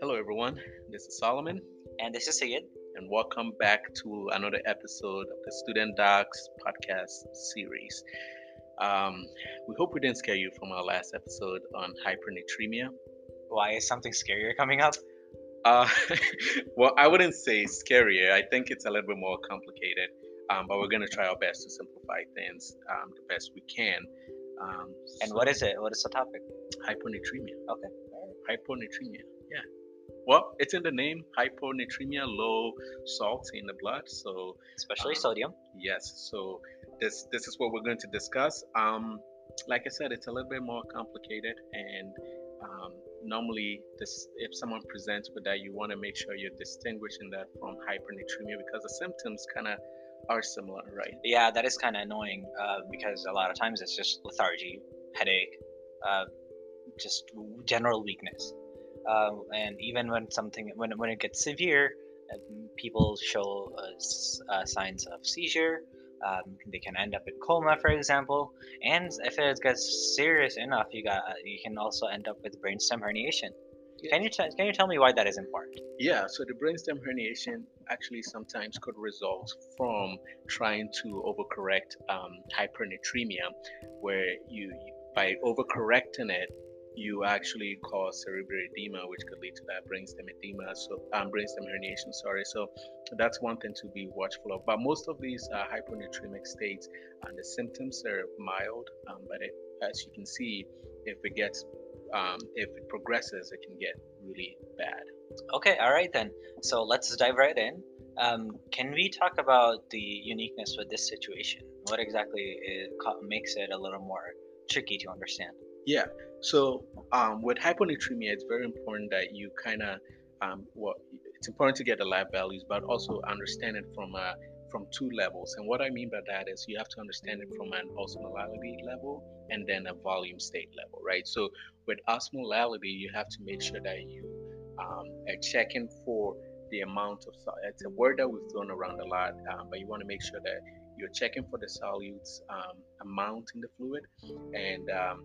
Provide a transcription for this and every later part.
Hello, everyone. This is Solomon, And this is Sayed. and welcome back to another episode of the Student Docs podcast series. Um, we hope we didn't scare you from our last episode on hypernatremia. Why is something scarier coming up? Uh, well, I wouldn't say scarier. I think it's a little bit more complicated, um, but we're going to try our best to simplify things um, the best we can. Um, And so- what is it? What is the topic? hyponatremia? Okay. Hyponatremia, yeah. Well, it's in the name, hyponatremia, low salt in the blood. So Especially Um, sodium. Yes, so this this is what we're going to discuss. Um, like I said, it's a little bit more complicated, and um, normally, this if someone presents with that, you want to make sure you're distinguishing that from hypernatremia because the symptoms kind of are similar, right? Yeah, that is kind of annoying uh, because a lot of times it's just lethargy, headache, uh, just general weakness. Uh, and even when something when when it gets severe, uh, people show uh, signs of seizure. Um, they can end up in coma, for example. And if it gets serious enough, you got you can also end up with brainstem herniation. Can you t- can you tell me why that is important? Yeah, so the brainstem herniation actually sometimes could result from trying to overcorrect um, hypernatremia, where you, by overcorrecting it, you actually cause cerebral edema, which could lead to that brainstem edema, so um, brainstem herniation. Sorry, so that's one thing to be watchful of. But most of these uh, hyponatremic states, and the symptoms are mild, um, but it, as you can see, if it gets um, if it progresses, it can get really bad. Okay, all right then. So let's dive right in. Um, can we talk about the uniqueness with this situation? What exactly is, co- makes it a little more tricky to understand? Yeah. So um, with hyponatremia, it's very important that you kind of um, well, it's important to get the lab values, but also understand it from a from two levels. And what I mean by that is you have to understand it from an osmolality level and then a volume state level, right? So with osmolality, you have to make sure that you um, are checking for the amount of it's a word that we've thrown around a lot, um, but you want to make sure that you're checking for the solutes um, amount in the fluid and um,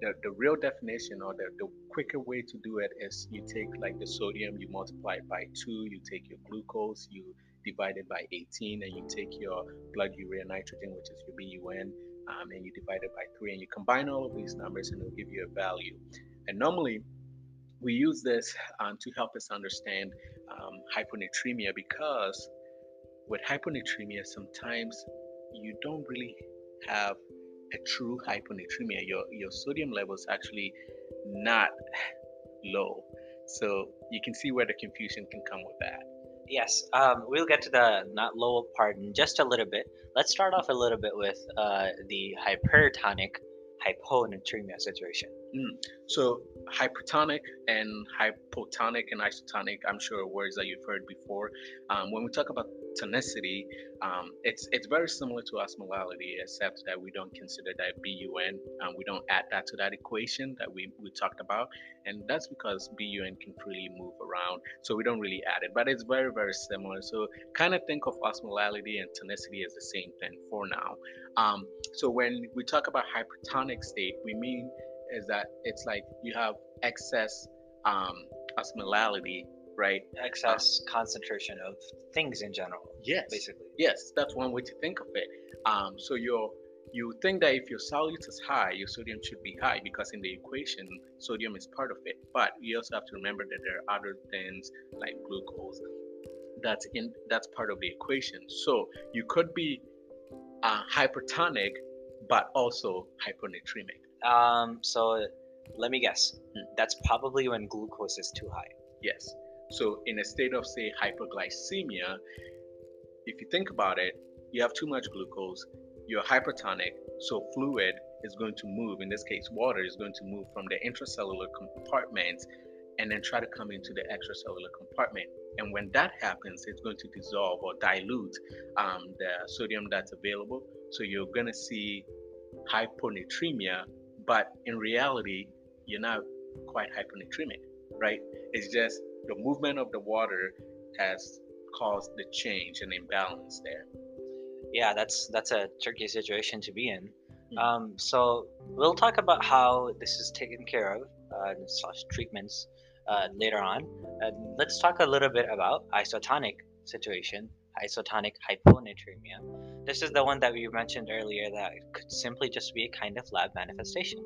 the, the real definition or the, the quicker way to do it is you take like the sodium you multiply it by 2 you take your glucose you divide it by 18 and you take your blood urea nitrogen which is your bun um, and you divide it by 3 and you combine all of these numbers and it'll give you a value and normally we use this um, to help us understand um, hyponatremia because with hyponatremia sometimes you don't really have a true hyponatremia. Your your sodium levels actually not low. So you can see where the confusion can come with that. Yes, um, we'll get to the not low part in just a little bit. Let's start off a little bit with uh, the hypertonic hyponatremia situation. So hypertonic and hypotonic and isotonic, I'm sure words that you've heard before. Um, when we talk about tonicity, um, it's it's very similar to osmolality, except that we don't consider that BUN. Um, we don't add that to that equation that we, we talked about, and that's because BUN can freely move around, so we don't really add it. But it's very very similar. So kind of think of osmolality and tonicity as the same thing for now. Um, so when we talk about hypertonic state, we mean is that it's like you have excess um, osmolality, right? Excess concentration of things in general, Yes. basically. Yes, that's one way to think of it. Um, so your you think that if your solute is high, your sodium should be high because in the equation, sodium is part of it. But you also have to remember that there are other things like glucose that's in that's part of the equation. So you could be uh, hypertonic, but also hyponatremic. Um, so let me guess. Hmm. That's probably when glucose is too high. Yes. So in a state of say hyperglycemia, if you think about it, you have too much glucose, you're hypertonic, so fluid is going to move. In this case, water is going to move from the intracellular compartment and then try to come into the extracellular compartment. And when that happens, it's going to dissolve or dilute um, the sodium that's available. So you're going to see hyponatremia, but in reality, you're not quite hyponatremic, right? It's just the movement of the water has caused the change and imbalance there. Yeah, that's that's a tricky situation to be in. Mm. Um, so we'll talk about how this is taken care of uh, slash treatments uh, later on. Uh, let's talk a little bit about isotonic situation, isotonic hyponatremia. This is the one that we mentioned earlier that could simply just be a kind of lab manifestation.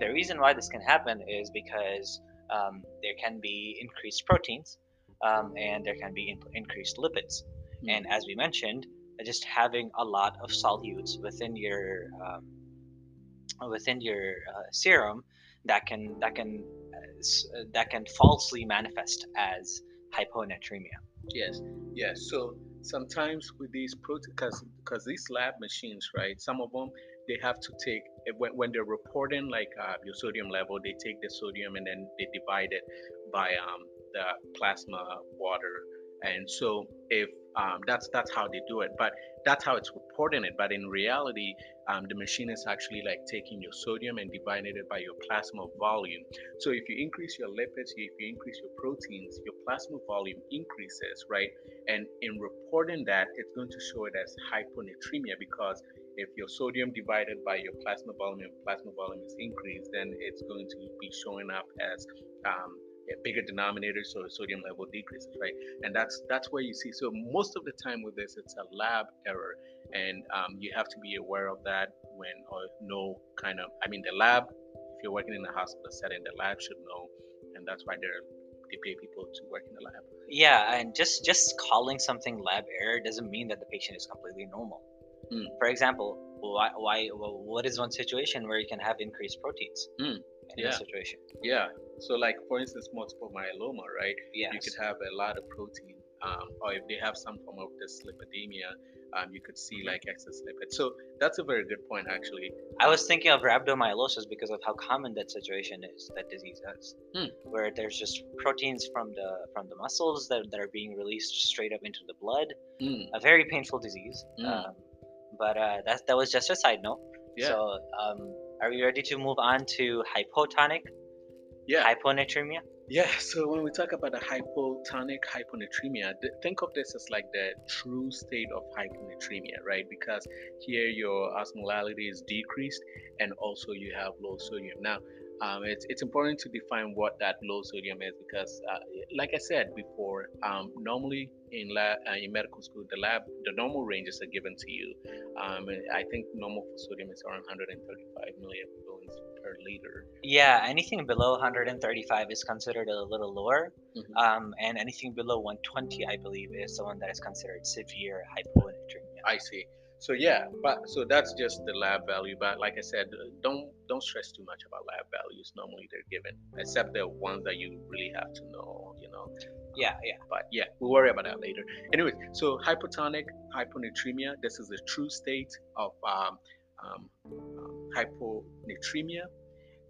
The reason why this can happen is because um, there can be increased proteins um, and there can be in- increased lipids. Mm. And as we mentioned, just having a lot of solutes within your um, within your uh, serum that can that can uh, uh, that can falsely manifest as hyponatremia. Yes, yes. So sometimes with these protein, because these lab machines, right? Some of them they have to take when, when they're reporting like uh, your sodium level, they take the sodium and then they divide it by um, the plasma water, and so if um, that's that's how they do it. But that's how it's reporting it. But in reality, um, the machine is actually like taking your sodium and dividing it by your plasma volume. So if you increase your lipids, if you increase your proteins, your plasma volume increases, right? And in reporting that, it's going to show it as hyponatremia because if your sodium divided by your plasma volume, plasma volume is increased, then it's going to be showing up as um, bigger denominator, so sodium level decreases, right? And that's that's where you see. So most of the time with this, it's a lab error, and um, you have to be aware of that when or know kind of. I mean, the lab. If you're working in a hospital setting, the lab should know, and that's why they're they pay people to work in the lab. Yeah, and just just calling something lab error doesn't mean that the patient is completely normal. Mm. For example, why, why well, what is one situation where you can have increased proteins Mm, in yeah. this situation? Yeah. So like for instance, multiple myeloma, right? Yes. You could have a lot of protein, um, or if they have some form of dyslipidemia, um, you could see like excess lipid. So that's a very good point, actually. I was thinking of rhabdomyolysis because of how common that situation is, that disease is, Hmm. where there's just proteins from the from the muscles that, that are being released straight up into the blood. Mm, A very painful disease. Mm. Um, but uh, that that was just a side note. yeah. So, um, are we ready to move on to hypotonic yeah. hyponatremia? Yeah, so when we talk about the hypotonic hyponatremia, th- think of this as like the true state of hyponatremia, right? Because here your osmolality is decreased and also you have low sodium. Now, um, it's, it's important to define what that low sodium is because, uh, like I said before, um, normally in lab, uh, in medical school, the lab, the normal ranges are given to you. Um, I think normal for sodium is around 135 milliequivalents per liter. Yeah, anything below 135 is considered a little lower, Mhm. um, and anything below 120, I believe, is the one that is considered severe hyponatremia. I see. So yeah, but so that's just the lab value. But like I said, uh, don't don't stress too much about lab values. Normally they're given, except the ones that you really have to know. You know. Yeah, yeah. But yeah, we'll worry about that later. Anyway, so hypotonic hyponatremia. This is the true state of um, um, um, hyponatremia.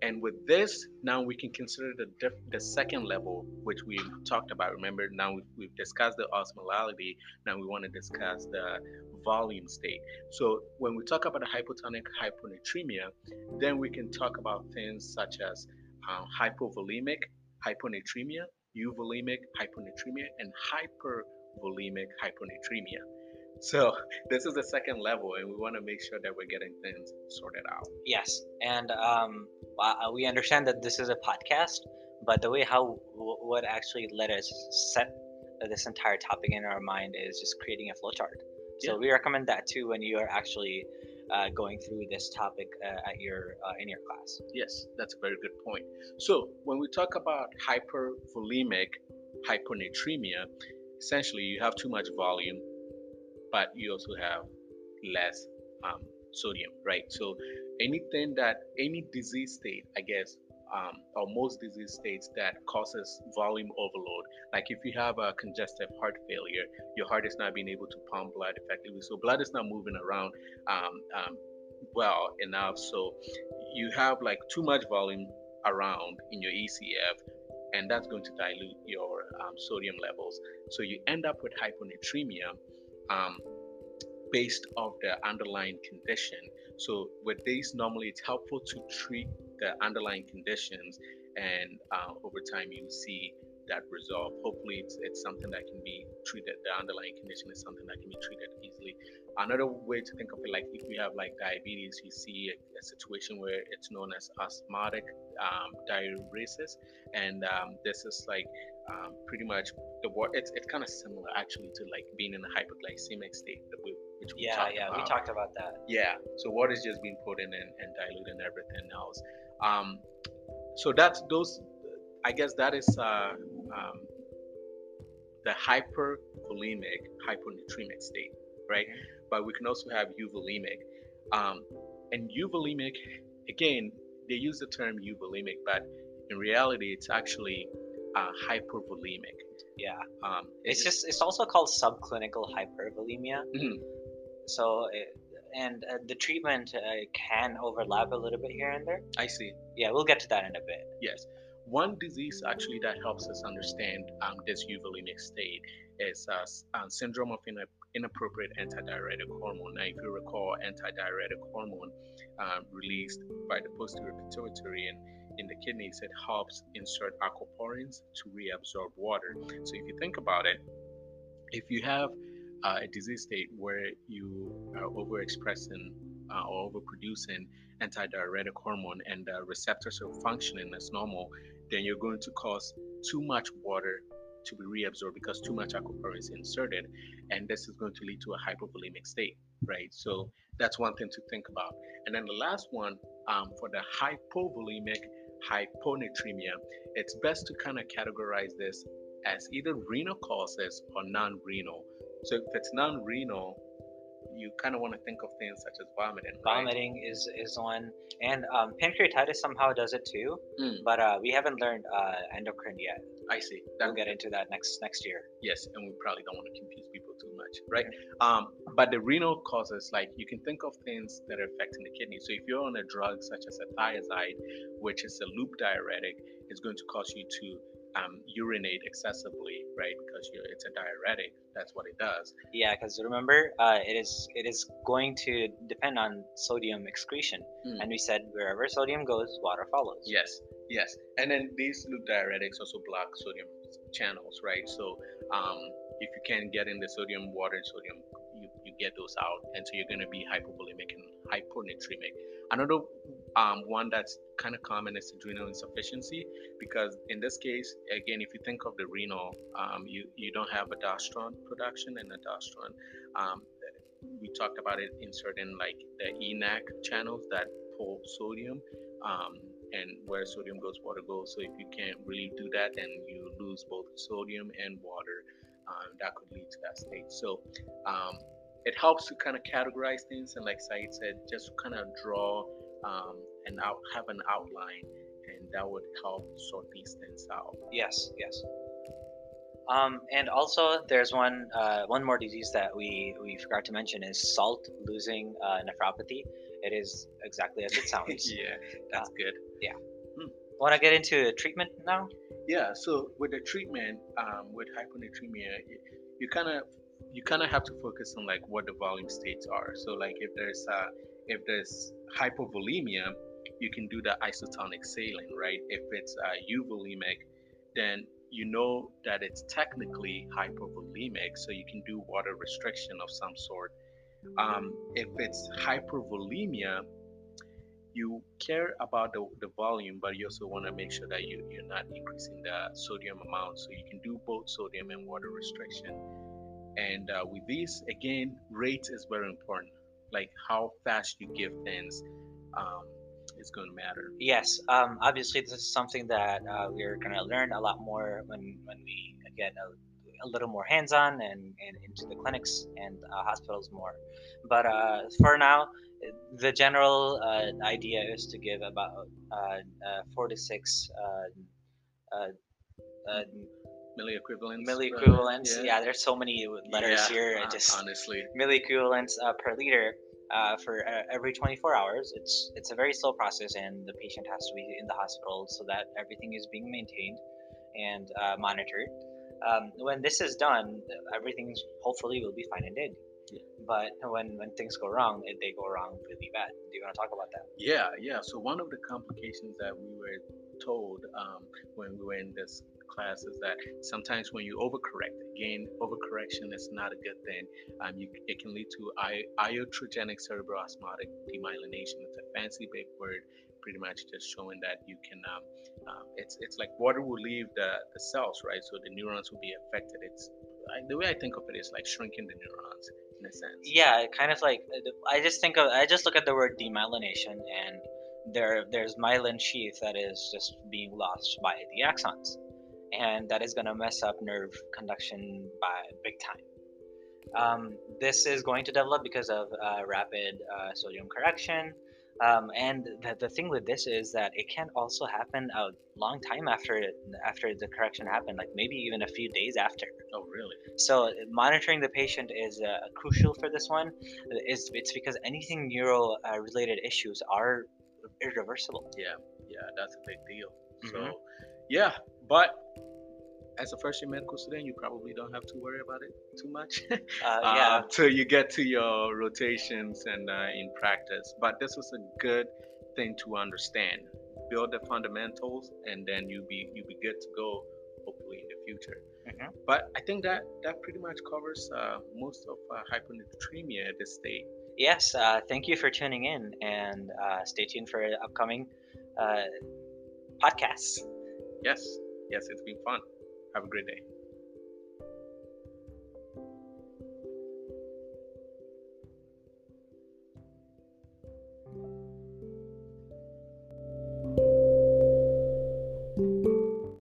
And with this, now we can consider the diff- the second level, which we talked about. Remember, now we've, we've discussed the osmolality. Now we want to discuss the volume state. So when we talk about the hypotonic hyponatremia, then we can talk about things such as um, hypovolemic hyponatremia, euvolemic hyponatremia, and hypervolemic hyponatremia. So this is the second level, and we want to make sure that we're getting things sorted out. Yes, and um, uh, we understand that this is a podcast, but the way how what actually let us set this entire topic in our mind is just creating a flowchart. So Yeah. we recommend that too when you are actually uh, going through this topic uh, at your uh, in your class. Yes, that's a very good point. So when we talk about hypervolemic hyponatremia, essentially you have too much volume, but you also have less um, sodium, right? So anything that any disease state, I guess, um, or most disease states that causes volume overload, like if you have a congestive heart failure, your heart is not being able to pump blood effectively, so blood is not moving around um, um, well enough. So you have like too much volume around in your ECF, and that's going to dilute your um, sodium levels. So you end up with hyponatremia um, based off the underlying condition. So with these, normally it's helpful to treat the underlying conditions, and uh, over time you see that resolve. Hopefully, it's, it's something that can be treated. The underlying condition is something that can be treated easily. Another way to think of it, like if we have like diabetes, you see a, a situation where it's known as osmotic um, diuresis, and um, this is like um, pretty much the water. It's, it's kind of similar actually to like being in a hypoglycemic state, which we yeah, yeah, about. we talked about that. Yeah, so water is just being put in and, and diluting everything else. Um, so that's those. I guess that is uh, um, the hypervolemic hyponatremic state, right? But we can also have euvolemic, um, and euvolemic. Again, they use the term euvolemic, but in reality, it's actually uh, hypervolemic. Yeah. Um, it's, it's just it's also called subclinical hypervolemia. Mm-hmm. So it, and uh, the treatment uh, can overlap a little bit here and there. I see. Yeah, we'll get to that in a bit. Yes. One disease actually that helps us understand um, this euvolemic state is uh, uh, syndrome of ina- inappropriate antidiuretic hormone. Now, if you recall, antidiuretic hormone um, released by the posterior pituitary and in the kidneys, it helps insert aquaporins to reabsorb water. So if you think about it, if you have uh, a disease state where you are overexpressing uh, or overproducing antidiuretic hormone and the receptors are functioning as normal, then you're going to cause too much water to be reabsorbed because too much aquaporin is inserted, and this is going to lead to a hypovolemic state, right? So that's one thing to think about. And then the last one um, for the hypovolemic hyponatremia, it's best to kind of categorize this as either renal causes or non-renal. So if it's non-renal, you kind of want to think of things such as vomiting. Right? Vomiting is is one, and um, pancreatitis somehow does it too. Mm. But uh, we haven't learned uh, endocrine yet. I see. That, we'll get into that next next year. Yes, and we probably don't want to confuse people much, right? Um, but the renal causes, like you can think of things that are affecting the kidney. So if you're on a drug such as a thiazide, which is a loop diuretic, it's going to cause you to um, urinate excessively, right? Because it's a diuretic. That's what it does. Yeah, because remember, uh, it is it is going to depend on sodium excretion, mm. and we said wherever sodium goes, water follows. Yes, yes. And then these loop diuretics also block sodium channels, right? So um, if you can't get in the sodium, water, and sodium, you, you get those out, and so you're going to be hypovolemic and hyponatremic. Another um, one that's kind of common is adrenal insufficiency because in this case, again, if you think of the renal, um, you you don't have aldosterone production and aldosterone. Um, we talked about it in certain like the ENaC channels that pull sodium, um, and where sodium goes, water goes. So if you can't really do that, then you lose both sodium and water. Um, that could lead to that state. So um, it helps to kind of categorize things and like Sayed said, just kind of draw um, and out have an outline, and that would help sort these things out. Yes, yes. Um, and also, there's one uh, one more disease that we we forgot to mention is salt losing uh, nephropathy. It is exactly as it sounds. yeah, that's uh, good. Yeah. Want to get into treatment now? Yeah. So with the treatment um, with hyponatremia, you, you kind of you kind of have to focus on like what the volume states are. So like if there's uh, if there's hypovolemia, you can do the isotonic saline, right? If it's uh, euvolemic, then you know that it's technically hypovolemic, so you can do water restriction of some sort. Um, if it's hypervolemia, you care about the, the volume, but you also want to make sure that you, you're not increasing the sodium amount. So you can do both sodium and water restriction. And uh, with this, again, rate is very important. Like how fast you give things um, is going to matter. Yes, um, obviously this is something that uh, we're going to learn a lot more when when we get a, a little more hands-on and, and into the clinics and uh, hospitals more. But uh, for now, the general uh, idea is to give about uh, uh, four to six milliequivalents. Milliequivalents. Yeah. yeah, there's so many letters yeah, here. Uh, just honestly, milliequivalents uh, per liter uh, for uh, every 24 hours. It's it's a very slow process, and the patient has to be in the hospital so that everything is being maintained and uh, monitored. Um, when this is done, everything hopefully will be fine and dandy. But when when things go wrong, they go wrong really bad. Do you want to talk about that? Yeah, yeah. So one of the complications that we were told um, when we were in this class is that sometimes when you overcorrect, again, overcorrection is not a good thing. Um, you, it can lead to iatrogenic cerebroosmotic demyelination. It's a fancy big word, pretty much just showing that you can. Um, um, it's it's like water will leave the, the cells, right? So the neurons will be affected. It's I, the way I think of it is like shrinking the neurons in a sense. Yeah, kind of like I just think of I just look at the word demyelination and there there's myelin sheath that is just being lost by the axons. And that is going to mess up nerve conduction by big time. Um, this is going to develop because of uh, rapid uh, sodium correction um, and the, the thing with this is that it can also happen a long time after after the correction happened, like maybe even a few days after. Oh, really? So monitoring the patient is uh, crucial for this one. Is it's because anything neuro uh, related issues are irreversible. Yeah, yeah, that's a big deal. Mm-hmm. So, yeah, but as a first year medical student, you probably don't have to worry about it too much. uh, yeah. Uh, till you get to your rotations and uh, in practice. But this was a good thing to understand. Build the fundamentals, and then you be you be good to go. Hopefully in the future. Mm-hmm. But I think that that pretty much covers uh, most of uh, hyponatremia at this stage. Yes. Uh, thank you for tuning in, and stay tuned for upcoming podcasts. Yes. Yes, it's been fun. Have a great day.